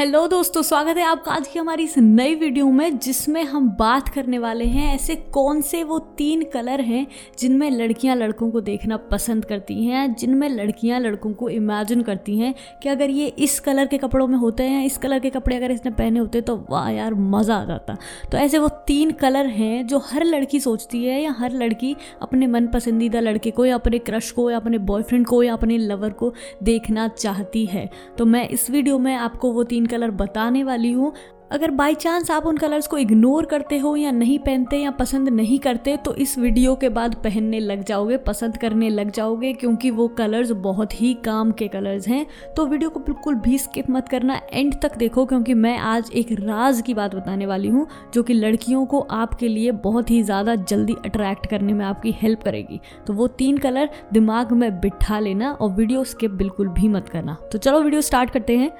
Hello दोस्तों, स्वागत है आपका आज की हमारी इस नई वीडियो में, जिसमें हम बात करने वाले हैं ऐसे कौन से वो तीन कलर हैं जिनमें लड़कियाँ लड़कों को देखना पसंद करती हैं, जिनमें लड़कियाँ लड़कों को इमेजिन करती हैं कि अगर ये इस कलर के कपड़ों में होते हैं, इस कलर के कपड़े अगर इसने पहने होते तो वाह यार, मज़ा आ जाता। तो ऐसे वो तीन कलर हैं जो हर लड़की सोचती है या हर लड़की अपने मन पसंदीदा लड़के को या अपने क्रश को या अपने बॉयफ्रेंड को या अपने लवर को देखना चाहती है। तो मैं इस वीडियो में आपको वो तीन कलर बताने वाली हूँ। अगर बाई चांस आप उन कलर्स को इग्नोर करते हो या नहीं पहनते या पसंद नहीं करते तो इस वीडियो के बाद पहनने लग जाओगे, पसंद करने लग जाओगे, क्योंकि वो कलर्स बहुत ही काम के कलर्स हैं। तो वीडियो को बिल्कुल भी स्किप मत करना। एंड तक देखो, क्योंकि मैं आज एक राज की बात बताने वाली हूँ, जो कि लड़कियों को आपके लिए बहुत ही ज़्यादा जल्दी अट्रैक्ट करने में आपकी हेल्प करेगी। तो वो तीन कलर दिमाग में बिठा लेना और वीडियो स्किप बिल्कुल भी मत करना। तो चलो वीडियो स्टार्ट करते हैं।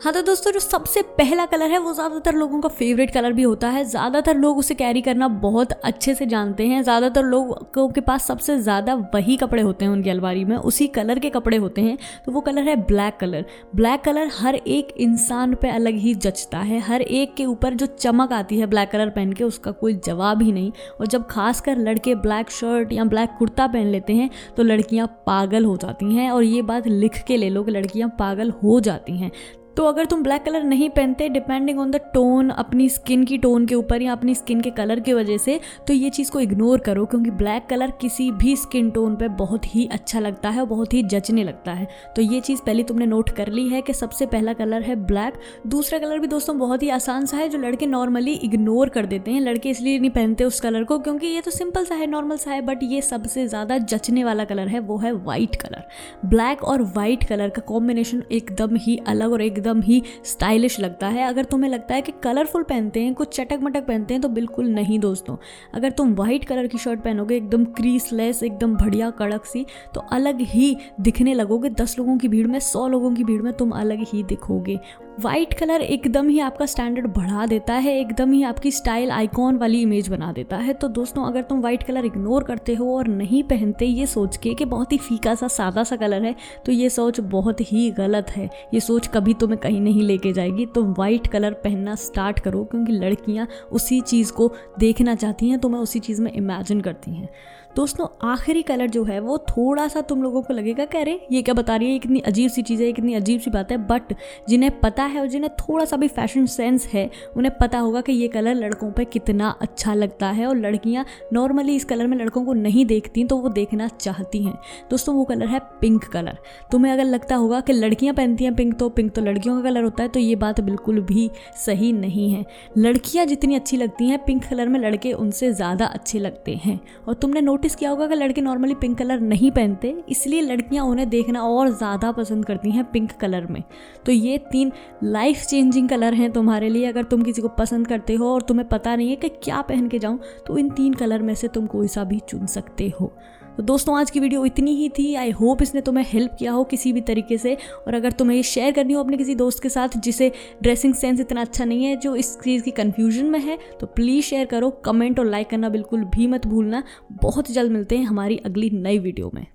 हाँ तो दोस्तों, जो सबसे पहला कलर है, वो ज़्यादातर लोगों का फेवरेट कलर भी होता है। ज़्यादातर लोग उसे कैरी करना बहुत अच्छे से जानते हैं। ज़्यादातर लोगों के पास सबसे ज़्यादा वही कपड़े होते हैं उनकी अलमारी में। उसी कलर के कपड़े होते हैं। तो वो कलर है ब्लैक कलर ब्लैक कलर हर एक इंसान पर अलग ही जचता है। हर एक के ऊपर जो चमक आती है ब्लैक कलर पहन के, उसका कोई जवाब ही नहीं। और जब खासकर लड़के ब्लैक शर्ट या ब्लैक कुर्ता पहन लेते हैं तो लड़कियाँ पागल हो जाती हैं। और ये बात लिख के ले लो कि लड़कियाँ पागल हो जाती हैं। तो अगर तुम ब्लैक कलर नहीं पहनते डिपेंडिंग ऑन द टोन अपनी स्किन की टोन के ऊपर या अपनी स्किन के कलर की वजह से तो ये चीज़ को इग्नोर करो क्योंकि ब्लैक कलर किसी भी स्किन टोन पे बहुत ही अच्छा लगता है और बहुत ही जचने लगता है। तो ये चीज़ पहले तुमने नोट कर ली है कि सबसे पहला कलर है ब्लैक दूसरा कलर भी दोस्तों बहुत ही आसान सा है जो लड़के नॉर्मली इग्नोर कर देते हैं। लड़के इसलिए नहीं पहनते उस कलर को क्योंकि ये तो सिंपल सा है नॉर्मल सा है बट ये सबसे ज़्यादा जचने वाला कलर है, वो है वाइट कलर ब्लैक और वाइट कलर का कॉम्बिनेशन एकदम ही अलग और एकदम ही स्टाइलिश लगता है। अगर तुम्हें लगता है कि कलरफुल पहनते हैं, कुछ चटक मटक पहनते हैं तो बिल्कुल नहीं दोस्तों। अगर तुम वाइट कलर की शर्ट पहनोगे, एकदम क्रीसलेस एकदम बढ़िया, कड़क सी तो अलग ही दिखने लगोगे। दस लोगों की भीड़ में, सौ लोगों की भीड़ में तुम अलग ही दिखोगे। वाइट कलर एकदम ही आपका स्टैंडर्ड बढ़ा देता है, एकदम ही आपकी स्टाइल आइकॉन वाली इमेज बना देता है। तो दोस्तों, अगर तुम वाइट कलर इग्नोर करते हो और नहीं पहनते, ये सोच के कि बहुत ही फीका सा, सादा सा कलर है तो ये सोच बहुत ही गलत है। ये सोच कभी तुम्हें कहीं नहीं लेके जाएगी। तो वाइट कलर पहनना स्टार्ट करो, क्योंकि लड़कियाँ उसी चीज़ को देखना चाहती हैं तो मैं उसी चीज़ में इमेजिन करती हैं। दोस्तों, आखिरी कलर जो है, वो थोड़ा सा तुम लोगों को लगेगा कह रहे ये क्या बता रही है? कितनी अजीब सी चीज़ है कितनी अजीब सी बात है। बट जिन्हें पता है और जिन्हें थोड़ा सा भी फ़ैशन सेंस है, उन्हें पता होगा कि ये कलर लड़कों पे कितना अच्छा लगता है और लड़कियाँ नॉर्मली इस कलर में लड़कों को नहीं देखती तो वो देखना चाहती हैं। दोस्तों, वो कलर है पिंक कलर तुम्हें अगर लगता होगा कि लड़कियाँ पहनती हैं पिंक तो पिंक तो लड़कियों का कलर होता है तो ये बात बिल्कुल भी सही नहीं है। लड़कियाँ जितनी अच्छी लगती हैं पिंक कलर में लड़के उनसे ज़्यादा अच्छे लगते हैं। और तुमने नोटिस किया होगा कि लड़के नॉर्मली पिंक कलर नहीं पहनते, इसलिए लड़कियाँ उन्हें देखना और ज़्यादा पसंद करती हैं पिंक कलर में। तो ये तीन लाइफ चेंजिंग कलर हैं तुम्हारे लिए, अगर तुम किसी को पसंद करते हो और तुम्हें पता नहीं है कि क्या पहन के जाऊँ तो इन तीन कलर में से तुम कोई सा भी चुन सकते हो। तो दोस्तों, आज की वीडियो इतनी ही थी। आई होप इसने तुम्हें हेल्प किया हो किसी भी तरीके से। और अगर तुम्हें ये शेयर करनी हो अपने किसी दोस्त के साथ, जिसे ड्रेसिंग सेंस इतना अच्छा नहीं है, जो इस चीज़ की कन्फ्यूज़न में है तो प्लीज़ शेयर करो कमेंट और लाइक करना बिल्कुल भी मत भूलना। बहुत जल्द मिलते हैं हमारी अगली नई वीडियो में।